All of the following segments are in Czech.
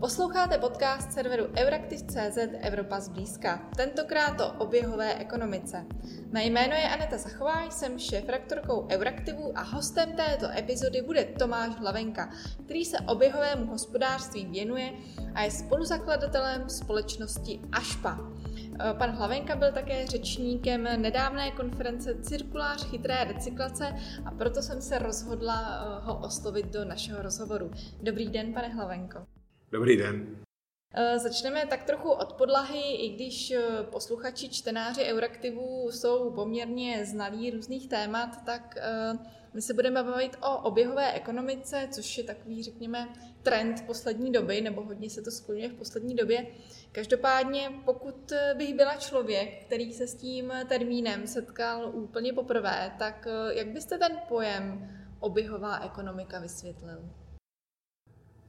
Posloucháte podcast serveru Euraktiv.cz Evropa zblízka, tentokrát o oběhové ekonomice. Mé jméno je Aneta Zachová, jsem šéf-rektorkou Euraktivu a hostem této epizody bude Tomáš Hlavenka, který se oběhovému hospodářství věnuje a je spoluzakladatelem společnosti Ašpa. Pan Hlavenka byl také řečníkem nedávné konference Cirkulář chytré recyklace a proto jsem se rozhodla eh, ho oslovit do našeho rozhovoru. Dobrý den, pane Hlavenko. Dobrý den. Eh, začneme tak trochu od podlahy, i když eh, posluchači, čtenáři Euraktivu jsou poměrně znalí různých témat, tak eh, my se budeme bavit o oběhové ekonomice, což je takový, řekněme, trend poslední doby, nebo hodně se to skloňuje v poslední době. Každopádně, pokud bych byla člověk, který se s tím termínem setkal úplně poprvé, tak jak byste ten pojem oběhová ekonomika vysvětlil?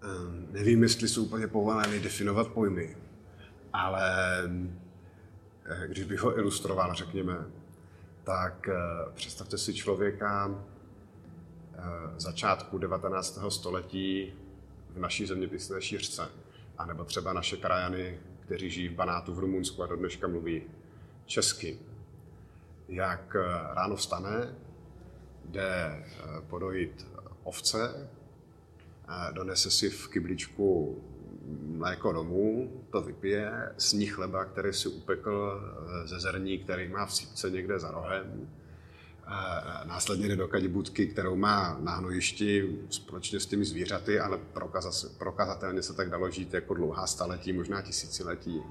Ehm, nevím, jestli jsou úplně povolené definovat pojmy, ale eh, když bych ho ilustroval, řekněme, tak eh, představte si člověka eh, začátku 19. století v naší zeměpisné šířce, anebo třeba naše krajany, kteří žijí v Banátu v Rumunsku a do dneška mluví česky. Jak ráno vstane, jde podojit ovce, donese si v kybličku mléko domů, to vypije, sní chleba, který si upekl eh, ze zrní, který má v sípce někde za rohem. Následně jde do kadibudky, kterou má na hnojišti společně s těmi zvířaty, ale prokazatelně se tak dalo žít jako dlouhá staletí, možná tisíciletí.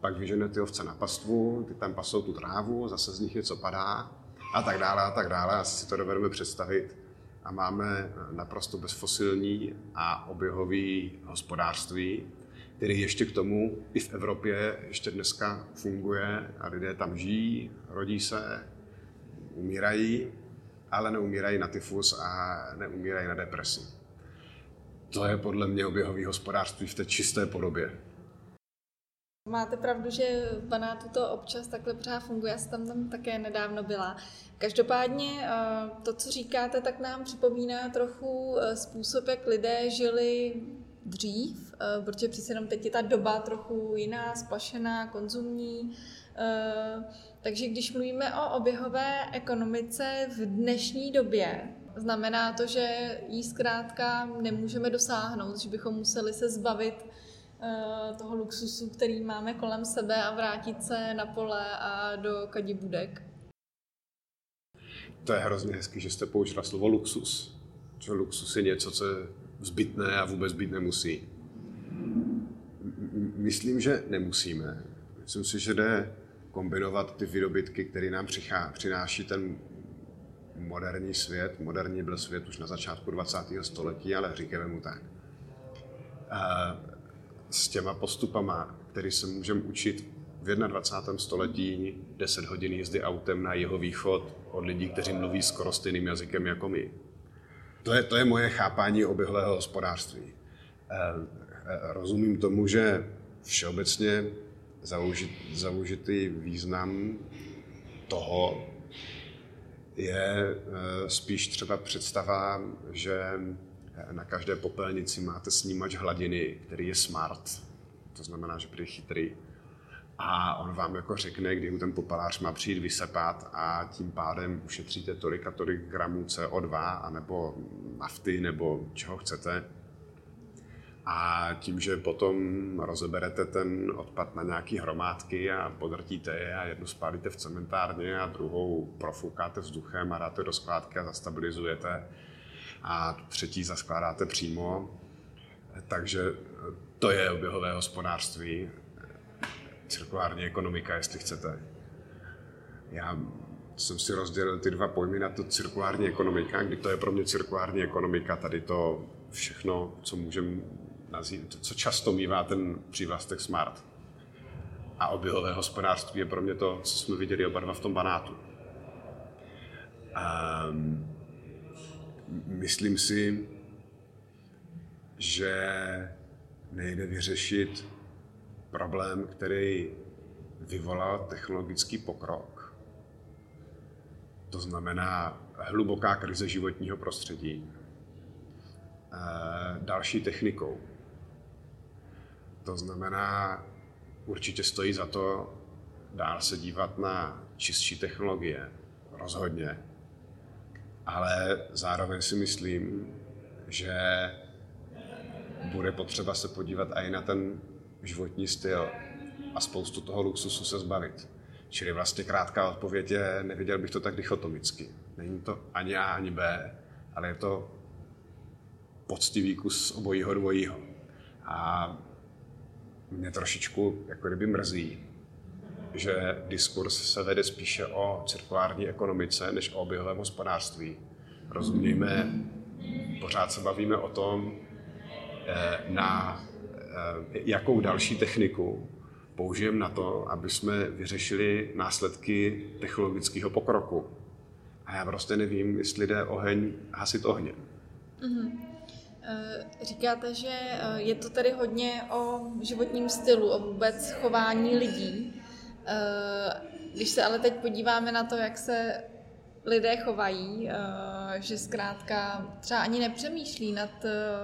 Pak vyžene ty ovce na pastvu, ty tam pasou tu trávu, zase z nich něco padá a tak dále a tak dále. Asi si to dovedeme představit a máme naprosto bezfosilní a oběhový hospodářství, který ještě k tomu i v Evropě ještě dneska funguje a lidé tam žijí, rodí se, umírají, ale neumírají na tyfus a neumírají na depresi. To je podle mě oběhový hospodářství v té čisté podobě. Máte pravdu, že v Banátu to občas takhle pořád funguje, já jsem tam, tam také nedávno byla. Každopádně eh, to, co říkáte, tak nám připomíná trochu eh, způsob, jak lidé žili dřív, eh, protože přece jenom teď je ta doba trochu jiná, splašená, konzumní. Takže když mluvíme o oběhové ekonomice v dnešní době, znamená to, že jí zkrátka nemůžeme dosáhnout, že bychom museli se zbavit toho luxusu, který máme kolem sebe a vrátit se na pole a do kadibudek. To je hrozně hezký, že jste použila slovo luxus. Že luxus je něco, co je zbytné a vůbec být nemusí. Myslím, že nemusíme. Myslím si, že jde kombinovat ty výdobytky, které nám přináší ten moderní svět. Moderní byl svět už na začátku 20. století, ale říkáme mu tak. A s těma postupama, který se můžeme učit v 21. století 10 hodin jízdy autem na jeho východ od lidí, kteří mluví skoro stejným jazykem jako my. To je, to je moje chápání oběhlého hospodářství. Eh, eh, rozumím tomu, že všeobecně zaužit, zaužitý význam toho je eh, spíš třeba představa, že na každé popelnici máte snímač hladiny, který je smart. To znamená, že je chytrý a on vám jako řekne, kdy mu ten popelář má přijít vysepat a tím pádem ušetříte tolik a tolik gramů CO2 anebo nafty nebo čeho chcete. A tím, že potom rozeberete ten odpad na nějaký hromádky a podrtíte je a jednu spálíte v cementárně a druhou profoukáte vzduchem a dáte do skládky a zastabilizujete a třetí zaskládáte přímo. Takže to je oběhové hospodářství cirkulární ekonomika, jestli chcete. Já jsem si rozdělil ty dva pojmy na to cirkulární ekonomika, kdy to je pro mě cirkulární ekonomika, tady to všechno, co můžeme nazít, co často mývá ten přívlastek smart. A oběhové hospodářství je pro mě to, co jsme viděli oba dva v tom banátu. Um, myslím si, že nejde vyřešit problém, který vyvolal technologický pokrok. To znamená hluboká krize životního prostředí. Eh, další technikou. To znamená, určitě stojí za to dál se dívat na čistší technologie, rozhodně. Ale zároveň si myslím, že bude potřeba se podívat i na ten životní styl a spoustu toho luxusu se zbavit. Čili vlastně krátká odpověď je, neviděl bych to tak dichotomicky. Není to ani A, ani B, ale je to poctivý kus obojího dvojího. A mě trošičku jako kdyby mrzí, že diskurs se vede spíše o cirkulární ekonomice než o oběhovém hospodářství. Rozumějme, pořád se bavíme o tom, eh, na jakou další techniku použijeme na to, aby jsme vyřešili následky technologického pokroku. A já prostě nevím, jestli jde oheň hasit ohně. Mm-hmm. Říkáte, že je to tady hodně o životním stylu, o vůbec chování lidí. Když se ale teď podíváme na to, jak se lidé chovají, že zkrátka třeba ani nepřemýšlí nad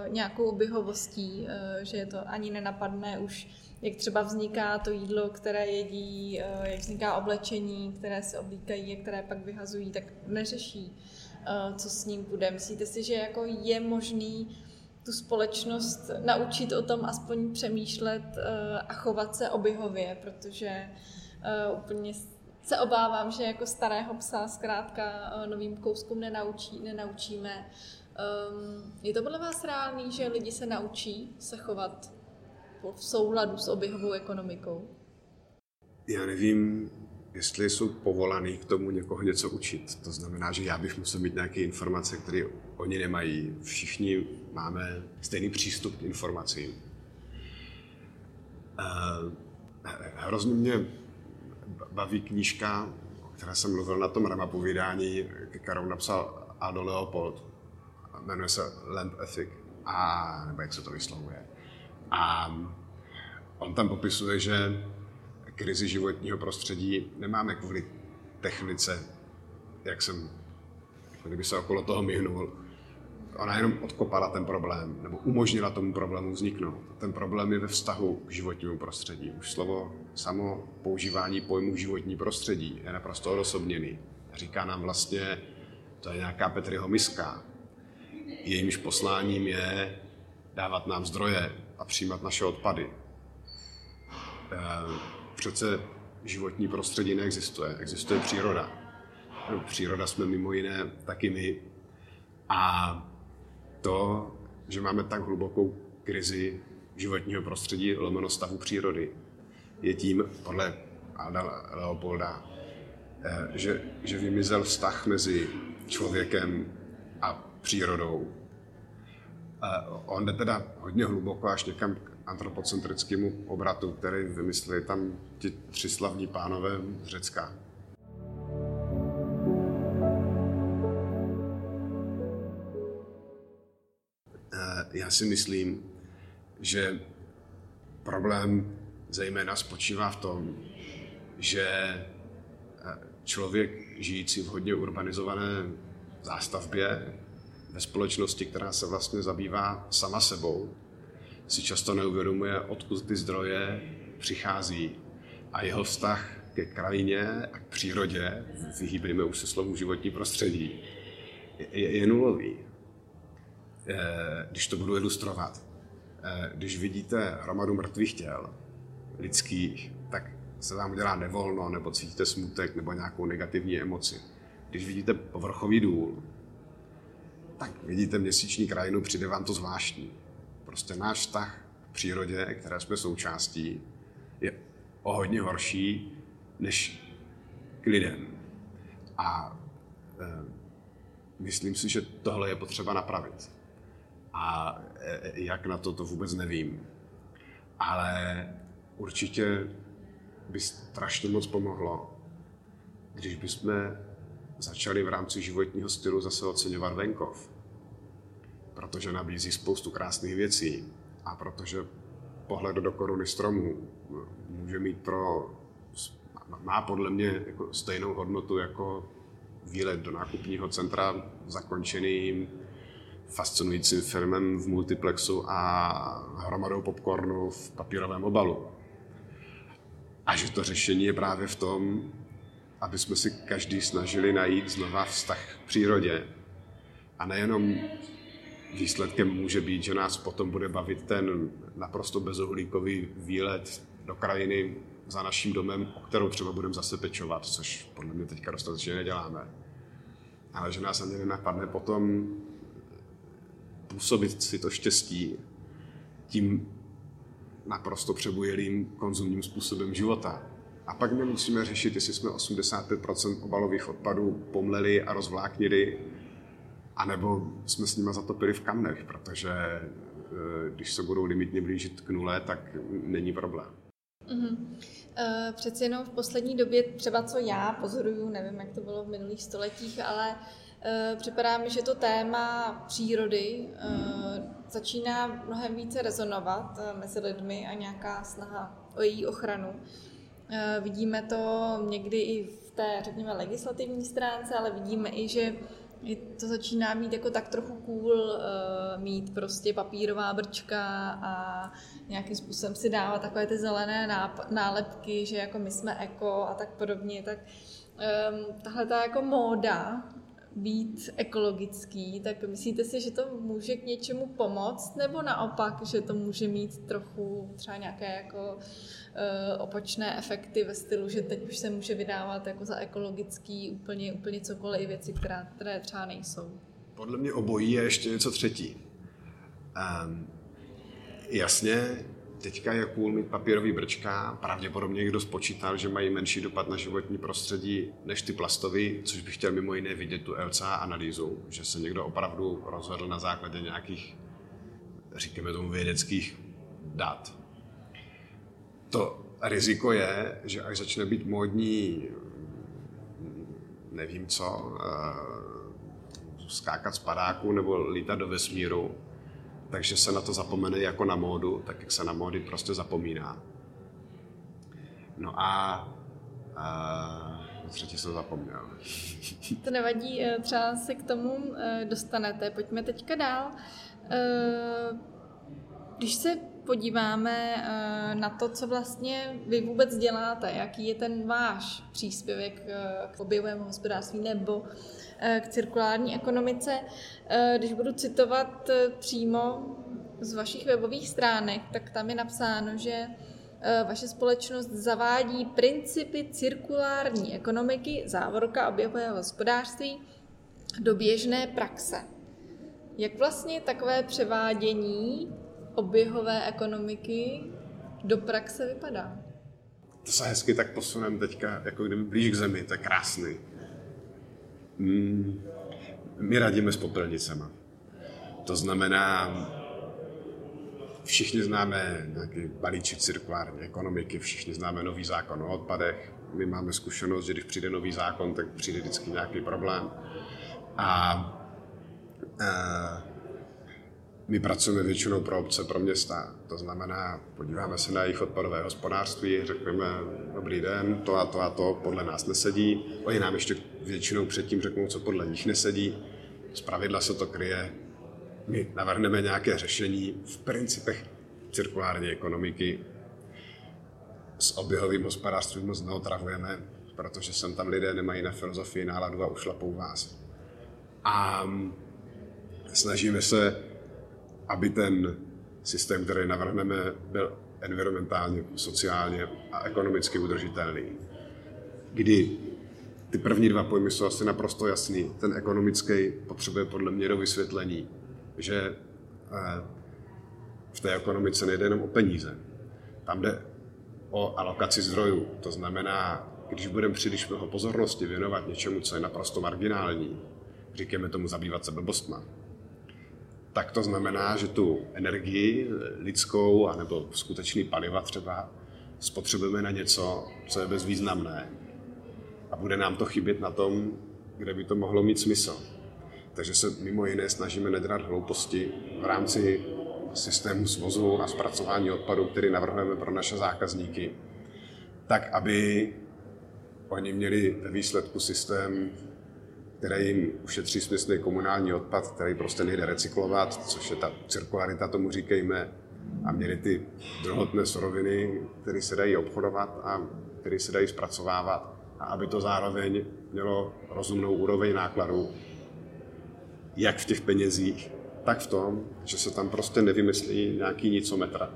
nějakou oběhovostí, že je to ani nenapadne už jak třeba vzniká to jídlo, které jedí, eh, jak vzniká oblečení, které se oblíkají a které pak vyhazují, tak neřeší, eh, co s ním bude. Myslíte si, že jako je možný tu společnost naučit o tom aspoň přemýšlet eh, a chovat se oběhově, protože úplně se obávám, že jako starého psa zkrátka novým kouskům nenaučí, nenaučíme. Ehm, je to podle vás reálný, že lidi se naučí se chovat v souladu s oběhovou ekonomikou? Já nevím, jestli jsou povolaný k tomu někoho něco učit. To znamená, že já bych musel mít nějaké informace, které oni nemají. Všichni máme stejný přístup k informacím. Uh, hrozně mě baví knížka, o které jsem mluvil na tom Rama povídání, kterou napsal Ado Leopold. Jmenuje se Land Ethic, a, nebo jak se to vyslovuje. A on tam popisuje, že krizi životního prostředí nemáme kvůli technice, jak jsem, jako kdyby se okolo toho myhnul. Ona jenom odkopala ten problém, nebo umožnila tomu problému vzniknout. Ten problém je ve vztahu k životnímu prostředí. Už slovo samo používání pojmu životní prostředí je naprosto odosobněný. Říká nám vlastně, to je nějaká Petriho miska. Jejímž posláním je dávat nám zdroje, a přijímat naše odpady. Eh, přece životní prostředí neexistuje, existuje příroda. Příroda jsme mimo jiné taky my. A to, že máme tak hlubokou krizi životního prostředí, lomeno stavu přírody, je tím, podle Alda Leopolda, eh, že, že vymizel vztah mezi člověkem a přírodou On jde teda hodně hluboko až někam k antropocentrickému obratu, který vymysleli tam ti tři slavní pánové z Řecka. Já si myslím, že problém zejména spočívá v tom, že eh, člověk žijící v hodně urbanizované zástavbě ve společnosti, která se vlastně zabývá sama sebou, si často neuvědomuje, odkud ty zdroje přichází a jeho vztah ke krajině a k přírodě, vyhýbejme už se slovu životní prostředí, je, je nulový. Když to budu ilustrovat, když vidíte hromadu mrtvých těl lidských, tak se vám udělá nevolno, nebo cítíte smutek, nebo nějakou negativní emoci. Když vidíte povrchový důl, tak vidíte měsíční krajinu, přijde vám to zvláštní. Prostě náš vztah k přírodě, které jsme součástí, je o hodně horší než k lidem. A e, myslím si, že tohle je potřeba napravit. A e, jak na to, to vůbec nevím. Ale určitě by strašně moc pomohlo, když bychom začali v rámci životního stylu zase oceňovat venkov. Protože nabízí spoustu krásných věcí a protože pohled do koruny stromů může mít pro, má podle mě jako stejnou hodnotu jako výlet do nákupního centra zakončeným fascinujícím filmem v multiplexu a hromadou popcornu v papírovém obalu. A že to řešení je právě v tom, aby jsme si každý snažili najít znova vztah k přírodě. A nejenom výsledkem může být, že nás potom bude bavit ten naprosto bezohlíkový výlet do krajiny za naším domem, o kterou třeba budeme zase pečovat, což podle mě teďka dostatečně neděláme. Ale že nás ani nenapadne potom působit si to štěstí tím naprosto přebujelým konzumním způsobem života. A pak my musíme řešit, jestli jsme 85% obalových odpadů pomleli a rozvláknili, anebo jsme s nimi zatopili v kamnech, protože eh, když se budou limitně blížit k nule, tak není problém. Mm-hmm. Přeci jenom v poslední době, třeba co já pozoruju, nevím, jak to bylo v minulých stoletích, ale uh, připadá mi, že to téma přírody uh, začíná mnohem více rezonovat uh, mezi lidmi a nějaká snaha o její ochranu. Vidíme to někdy i v té, řekněme, legislativní stránce, ale vidíme i, že to začíná mít jako tak trochu cool mít prostě papírová brčka a nějakým způsobem si dávat takové ty zelené nálepky, že jako my jsme eko a tak podobně, tak um, tahle ta jako móda být ekologický, tak myslíte si, že to může k něčemu pomoct, nebo naopak, že to může mít trochu třeba nějaké jako uh, opačné efekty ve stylu, že teď už se může vydávat jako za ekologický úplně, úplně cokoliv, i věci, které, které třeba nejsou? Podle mě obojí je ještě něco třetí. Um, jasně, teďka je cool mít papírový brčka, pravděpodobně někdo spočítal, že mají menší dopad na životní prostředí než ty plastový, což bych chtěl mimo jiné vidět tu LCA analýzu, že se někdo opravdu rozhodl na základě nějakých, říkáme tomu, vědeckých dat. To riziko je, že až začne být módní, nevím co, eh, skákat z padáku nebo lítat do vesmíru, takže se na to zapomene jako na módu, tak jak se na módy prostě zapomíná. No a, a třetí jsem zapomněl. To nevadí, eh, třeba se k tomu eh, dostanete. Pojďme teďka dál. Eh, když se podíváme na to, co vlastně vy vůbec děláte, jaký je ten váš příspěvek k objevovému hospodářství nebo Eh, k cirkulární ekonomice. Eh, když budu citovat eh, přímo z vašich webových stránek, tak tam je napsáno, že vaše společnost zavádí principy cirkulární ekonomiky, závorka oběhového hospodářství, do běžné praxe. Jak vlastně takové převádění oběhové ekonomiky do praxe vypadá? To se hezky tak posuneme teďka, jako kdyby blíž k zemi, to je krásný. Mm, my radíme s popelnicema. To znamená, všichni známe nějaký balíček cirkulární ekonomiky, všichni známe nový zákon o odpadech. My máme zkušenost, že když přijde nový zákon, tak přijde vždycky nějaký problém. A, a my pracujeme většinou pro obce, pro města. To znamená, podíváme se na jejich odpadové hospodářství, řekneme, dobrý den, to a to a to podle nás nesedí. Oni nám ještě většinou předtím řeknou, co podle nich nesedí. Z pravidla se to kryje. My navrhneme nějaké řešení v principech cirkulární ekonomiky. S oběhovým hospodářstvím moc neotravujeme, protože sem tam lidé nemají na filozofii náladu a ušlapou vás. A snažíme se aby ten systém, který navrhneme, byl environmentálně, sociálně a ekonomicky udržitelný. Kdy ty první dva pojmy jsou asi naprosto jasný. Ten ekonomický potřebuje podle mě do vysvětlení, že eh, v té ekonomice nejde jenom o peníze. Tam jde o alokaci zdrojů. To znamená, když budeme příliš mnoho pozornosti věnovat něčemu, co je naprosto marginální, říkáme tomu zabývat se blbostma, tak to znamená, že tu energii lidskou anebo skutečný paliva třeba spotřebujeme na něco, co je bezvýznamné. A bude nám to chybět na tom, kde by to mohlo mít smysl. Takže se mimo jiné snažíme nedělat hlouposti v rámci systému svozu a zpracování odpadu, který navrhujeme pro naše zákazníky, tak aby oni měli ve výsledku systém který jim ušetří smyslný komunální odpad, který prostě nejde recyklovat, což je ta cirkularita, tomu říkejme, a měli ty druhotné suroviny, které se dají obchodovat a které se dají zpracovávat a aby to zároveň mělo rozumnou úroveň nákladů, jak v těch penězích, tak v tom, že se tam prostě nevymyslí nějaký nicometr,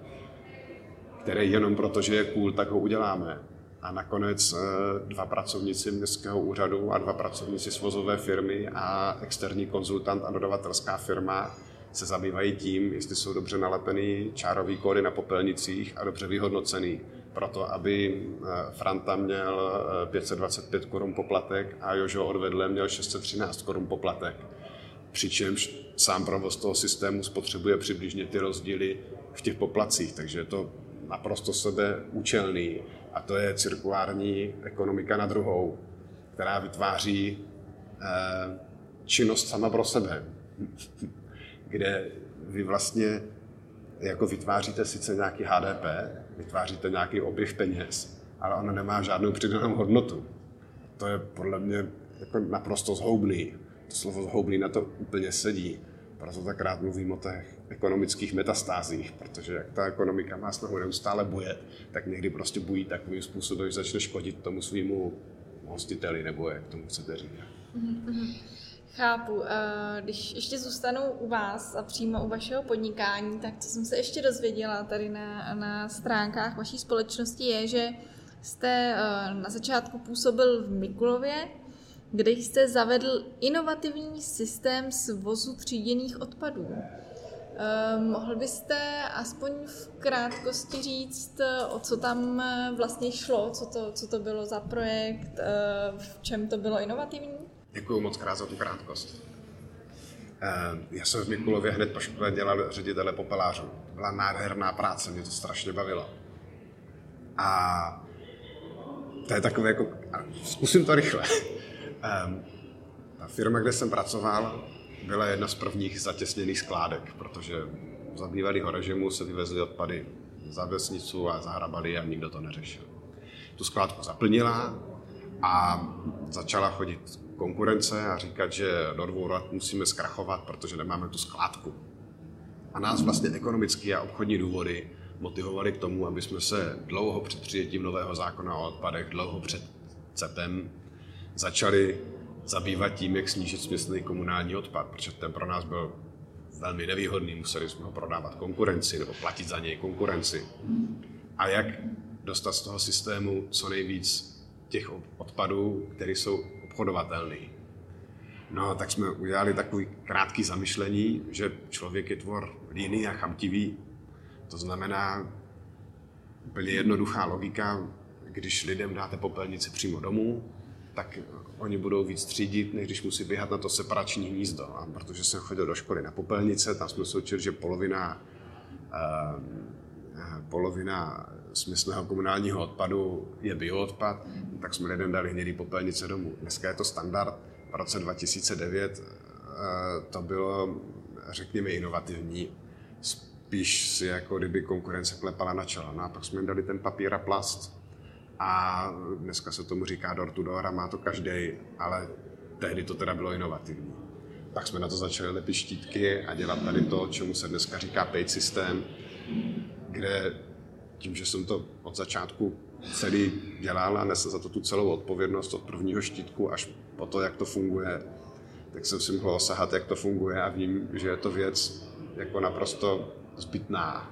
který jenom proto, že je cool, tak ho uděláme. A nakonec eh, dva pracovníci městského úřadu a dva pracovníci svozové firmy a externí konzultant a dodavatelská firma se zabývají tím, jestli jsou dobře nalepený čárový kódy na popelnicích a dobře vyhodnocený. Proto, aby eh, Franta měl 525 eh, korun poplatek a Jožo odvedle měl 613 korun poplatek. Přičemž sám provoz toho systému spotřebuje přibližně ty rozdíly v těch poplacích, takže je to naprosto sebe účelný. A to je cirkulární ekonomika na druhou, která vytváří eh, činnost sama pro sebe kde vy vlastně jako vytváříte sice nějaký HDP, vytváříte nějaký oběh peněz, ale ona nemá žádnou přidanou hodnotu. To je podle mě jako naprosto zhoubný. To slovo zhoubný na to úplně sedí. Proto tak rád mluvím o těch ekonomických metastázích, protože jak ta ekonomika má snahu neustále bojet, tak někdy prostě bojí takovým způsobem, že začne škodit tomu svýmu hostiteli, nebo jak tomu chcete říkat. Mm-hmm. Chápu. Eh, když ještě zůstanu u vás a přímo u vašeho podnikání, tak co jsem se ještě dozvěděla tady na, na stránkách vaší společnosti je, že jste eh, na začátku působil v Mikulově, kde jste zavedl inovativní systém svozu tříděných odpadů. Uh, mohl byste aspoň v krátkosti říct, o co tam vlastně šlo, co to, co to bylo za projekt, v čem to bylo inovativní? Děkuji moc krát za tu krátkost. Eh, já jsem v Mikulově hned po škole dělal ředitele popelářů. Byla nádherná práce, mě to strašně bavilo. A to je takové jako... Zkusím to rychle. Ehm, ta firma, kde jsem pracoval, byla jedna z prvních zatěsněných skládek, protože za bývalého režimu se vyvezly odpady za vesnicu a zahrabali a nikdo to neřešil. Tu skládku zaplnila a začala chodit konkurence a říkat, že do dvou let musíme zkrachovat, protože nemáme tu skládku. A nás vlastně ekonomické a obchodní důvody motivovali k tomu, aby jsme se dlouho před přijetím nového zákona o odpadech, dlouho před CEPem, začali zabývat tím, jak snížit smyslný komunální odpad, protože ten pro nás byl velmi nevýhodný, museli jsme ho prodávat konkurenci nebo platit za něj konkurenci. A jak dostat z toho systému co nejvíc těch odpadů, které jsou obchodovatelný. No, tak jsme udělali takový krátký zamyšlení, že člověk je tvor líný a chamtivý. To znamená úplně jednoduchá logika, když lidem dáte popelnici přímo domů, tak oni budou víc třídit, než když musí běhat na to separační hnízdo. A protože jsem chodil do školy na popelnice, tam jsme se učili, že polovina, uh, polovina smyslného komunálního odpadu je bioodpad, tak jsme lidem dali hnědý popelnice domů. Dneska je to standard. V roce 2009 eh, to bylo, řekněme, inovativní. Spíš si jako kdyby konkurence klepala na čelo. No a pak jsme jim dali ten papír a plast. A dneska se tomu říká door to door a má to každý, ale tehdy to teda bylo inovativní. Pak jsme na to začali lepit štítky a dělat tady to, čemu se dneska říká paid systém, kde tím, že jsem to od začátku celý dělal a nesl za to tu celou odpovědnost od prvního štítku až po to, jak to funguje, tak jsem si mohl osahat, jak to funguje a vím, že je to věc jako naprosto zbytná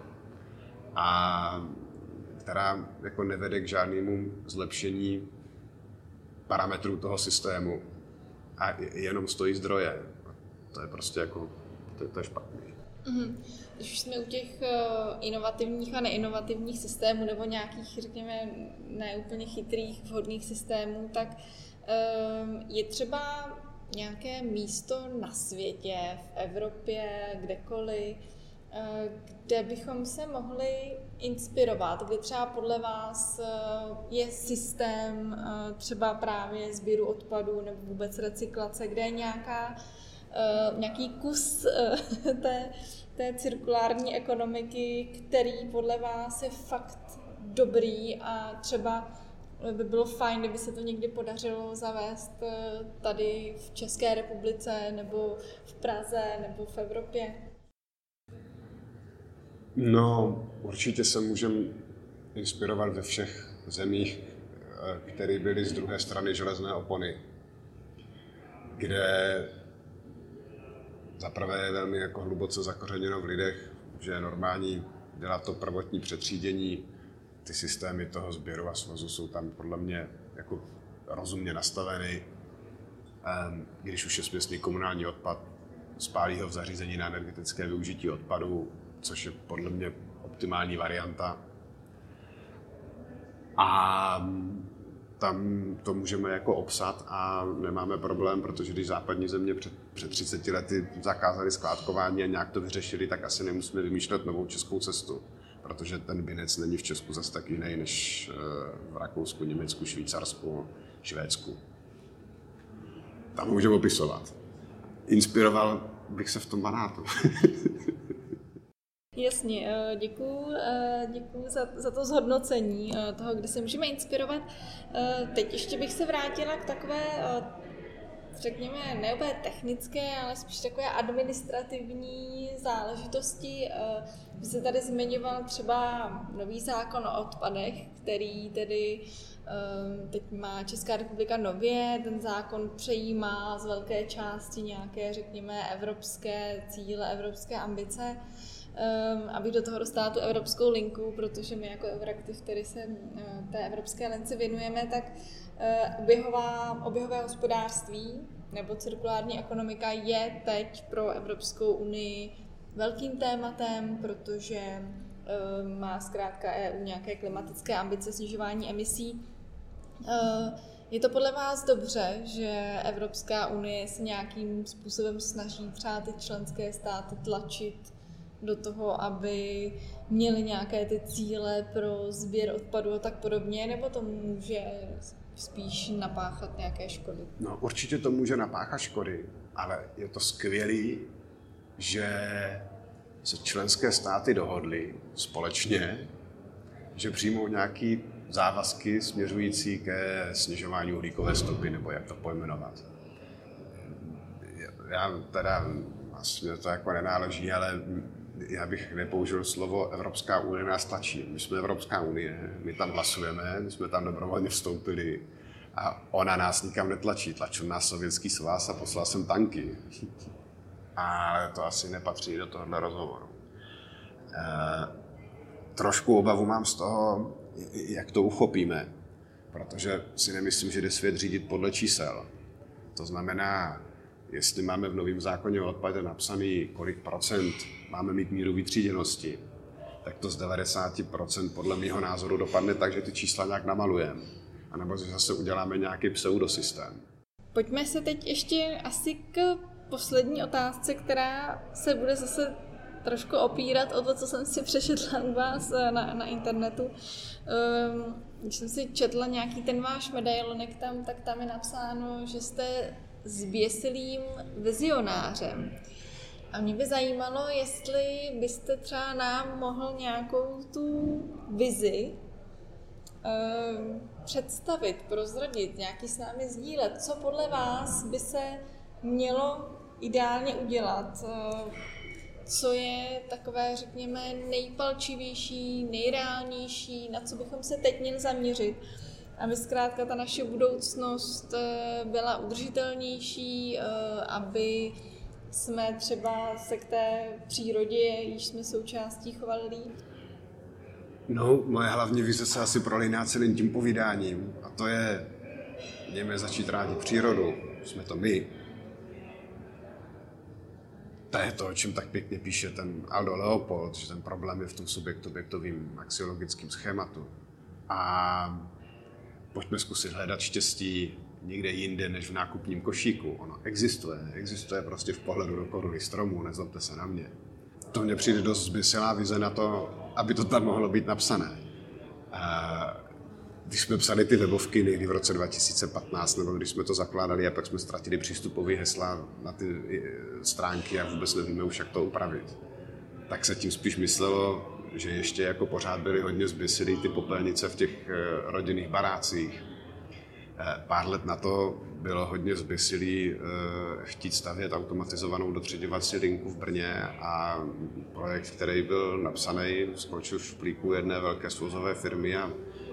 a která jako nevede k žádnému zlepšení parametrů toho systému a jenom stojí zdroje. To je prostě jako, to, to je špatný. Mm-hmm. Když už jsme u těch uh, inovativních a neinovativních systémů nebo nějakých, řekněme, neúplně chytrých, vhodných systémů, tak uh, je třeba nějaké místo na světě, v Evropě, kdekoliv, uh, kde bychom se mohli inspirovat, kde třeba podle vás je systém třeba právě sběru odpadů nebo vůbec recyklace, kde je nějaká uh, nějaký kus té, té cirkulární ekonomiky, který podle vás je fakt dobrý a třeba by bylo fajn, kdyby se to někdy podařilo zavést eh, tady v České republice, nebo v Praze, nebo v Evropě? No, určitě se můžeme inspirovat ve všech zemích, eh, které byly z druhé strany železné opony, kde zaprvé je velmi jako hluboce zakořeněno v lidech, že je normální dělat to prvotní přetřídění, ty systémy toho sběru a svozu jsou tam podle mě jako rozumně nastaveny. Ehm, když už je směsný komunální odpad, spálí ho v zařízení na energetické využití odpadu, což je podle mě optimální varianta. A tam to můžeme jako obsat a nemáme problém, protože když západní země před, před 30 lety zakázali skládkování a nějak to vyřešili, tak asi nemusíme vymýšlet novou českou cestu, protože ten binec není v Česku zase tak jiný než eh, v Rakousku, Německu, Švýcarsku, Švédsku. Tam můžeme opisovat. Inspiroval bych se v tom banátu. Jasně, eh, děkuju, eh, děkuju za, za to zhodnocení eh, toho, kde se můžeme inspirovat. Teď ještě bych se vrátila k takové, řekněme, ne technické, ale spíš takové administrativní záležitosti. Vy se tady zmiňoval třeba nový zákon o odpadech, který tedy teď má Česká republika nově, ten zákon přejímá z velké části nějaké, řekněme, evropské cíle, evropské ambice um, abych do toho dostala tu evropskou linku, protože my jako Euraktiv, který se uh, té evropské lince věnujeme, tak uh, oběhová, oběhové hospodářství nebo cirkulární ekonomika je teď pro Evropskou unii velkým tématem, protože uh, má zkrátka EU nějaké klimatické ambice snižování emisí. Uh, je to podle vás dobře, že Evropská unie se nějakým způsobem snaží třeba ty členské státy tlačit do toho, aby měli nějaké ty cíle pro sběr odpadu a tak podobně, nebo to může spíš napáchat nějaké škody? No, určitě to může napáchat škody, ale je to skvělé, že se členské státy dohodly společně, že přijmou nějaké závazky směřující ke snižování uhlíkové stopy, nebo jak to pojmenovat. Já teda, vlastně to jako nenáleží, ale já bych nepoužil slovo Evropská unie nás tlačí. My jsme Evropská unie, my tam hlasujeme, my jsme tam dobrovolně vstoupili a ona nás nikam netlačí. Tlačil nás sovětský svaz a poslal jsem tanky. A to asi nepatří do tohohle rozhovoru. E, trošku obavu mám z toho, jak to uchopíme, protože si nemyslím, že jde svět řídit podle čísel. To znamená, jestli máme v novém zákoně o odpadě napsaný, kolik procent máme mít míru vytříděnosti, tak to z 90% podle mého názoru dopadne tak, že ty čísla nějak namalujeme. A nebo že zase uděláme nějaký pseudosystém. Pojďme se teď ještě asi k poslední otázce, která se bude zase trošku opírat o to, co jsem si přečetla u vás eh, na, na internetu. Ehm, když jsem si četla nějaký ten váš medailonek tam, tak tam je napsáno, že jste zběsilým vizionářem. A mě by zajímalo, jestli byste třeba nám mohl nějakou tu vizi uh, představit, prozradit, nějaký s námi sdílet. Co podle vás by se mělo ideálně udělat? Uh, co je takové, řekněme, nejpalčivější, nejreálnější, na co bychom se teď měli zaměřit, aby zkrátka ta naše budoucnost eh, byla udržitelnější, aby jsme třeba se k té přírodě, již jsme součástí, chovali líp? No, moje hlavní vize se asi prolíná celým tím povídáním a to je, mějme začít rádi přírodu, jsme to my. To je to, o čem tak pěkně píše ten Aldo Leopold, že ten problém je v tom subjekt-objektovým axiologickém schématu. A pojďme zkusit hledat štěstí někde jinde než v nákupním košíku. Ono existuje, existuje prostě v pohledu do koruny stromů, nezlobte se na mě. To mně přijde dost zbysilá vize na to, aby to tam mohlo být napsané. Když jsme psali ty webovky někdy v roce 2015, nebo když jsme to zakládali a pak jsme ztratili přístupový hesla na ty stránky a vůbec nevíme už, jak to upravit, tak se tím spíš myslelo, že ještě jako pořád byly hodně zbysilý ty popelnice v těch eh, rodinných barácích. Eh, pár let na to bylo hodně zbysilý chtít stavět automatizovanou dotředěvací linku v Brně a projekt, který byl napsaný, skončil v plíku jedné velké svozové firmy a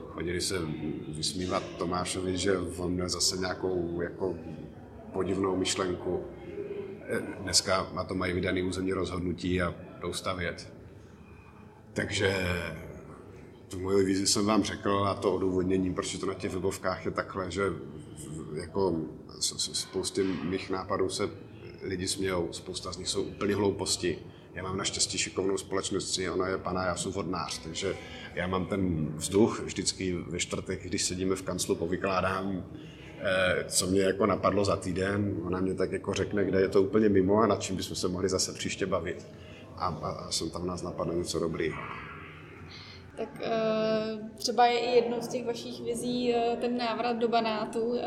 chodili se vysmívat Tomášovi, že on měl zase nějakou jako podivnou myšlenku. Dneska na to mají vydaný územní rozhodnutí a jdou stavět. Takže tu moji vizi jsem vám řekl a to odůvodnění, proč to na těch webovkách je takhle, že jako spoustě mých nápadů se lidi smějou, spousta z nich jsou úplně hlouposti. Já mám naštěstí šikovnou společnost, ona je pana, já jsem vodnář, takže já mám ten vzduch vždycky ve čtvrtek, když sedíme v kanclu, povykládám, eh, co mě jako napadlo za týden, ona mě tak jako řekne, kde je to úplně mimo a nad čím bychom se mohli zase příště bavit. A, a, a jsem tam nás napadne něco dobrý. Tak uh, třeba je i jednou z těch vašich vizí uh, ten návrat do Banátu. Uh,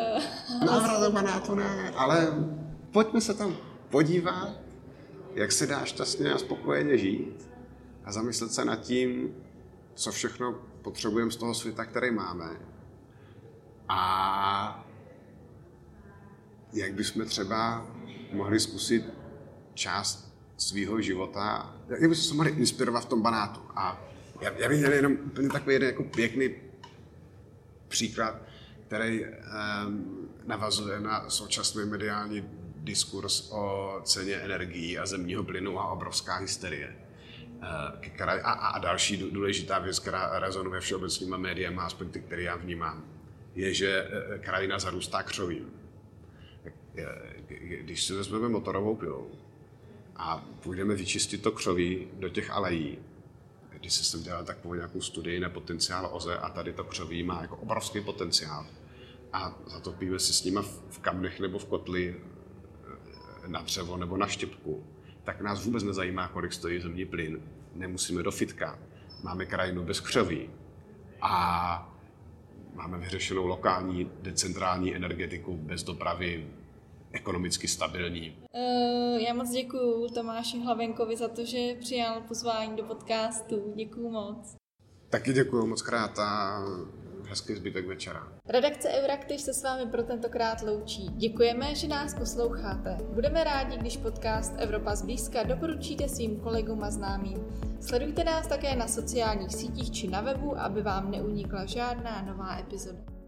návrat do Banátu ne, ale pojďme se tam podívat, jak se dá šťastně a spokojeně žít a zamyslet se nad tím, co všechno potřebujeme z toho světa, který máme. A jak bychom třeba mohli zkusit část svého života, jak bychom se mohli inspirovat v tom banátu. A já, já bych měl jenom úplně takový jeden jako pěkný příklad, který um, navazuje na současný mediální diskurs o ceně energií a zemního plynu a obrovská hysterie. Uh, a, a další důležitá věc, která rezonuje všeobecnýma médiama, aspoň ty, které já vnímám, je, že e, krajina zarůstá křovím. Když si vezmeme motorovou pilou a půjdeme vyčistit to křoví do těch alejí, když jsem dělal takovou nějakou studii na potenciál OZE a tady to křoví má jako obrovský potenciál. A zatopíme si s nima v kamnech nebo v kotli e, na dřevo nebo na štěpku, tak nás vůbec nezajímá, kolik stojí zemní plyn. Nemusíme do fitka. Máme krajinu bez křoví. A máme vyřešenou lokální decentrální energetiku bez dopravy, ekonomicky stabilní. Uh, já moc děkuji Tomáši Hlavenkovi za to, že přijal pozvání do podcastu. Děkuji moc. Taky děkuji moc krát a hezký zbytek večera. Redakce Euraktiv se s vámi pro tentokrát loučí. Děkujeme, že nás posloucháte. Budeme rádi, když podcast Evropa zblízka doporučíte svým kolegům a známým. Sledujte nás také na sociálních sítích či na webu, aby vám neunikla žádná nová epizoda.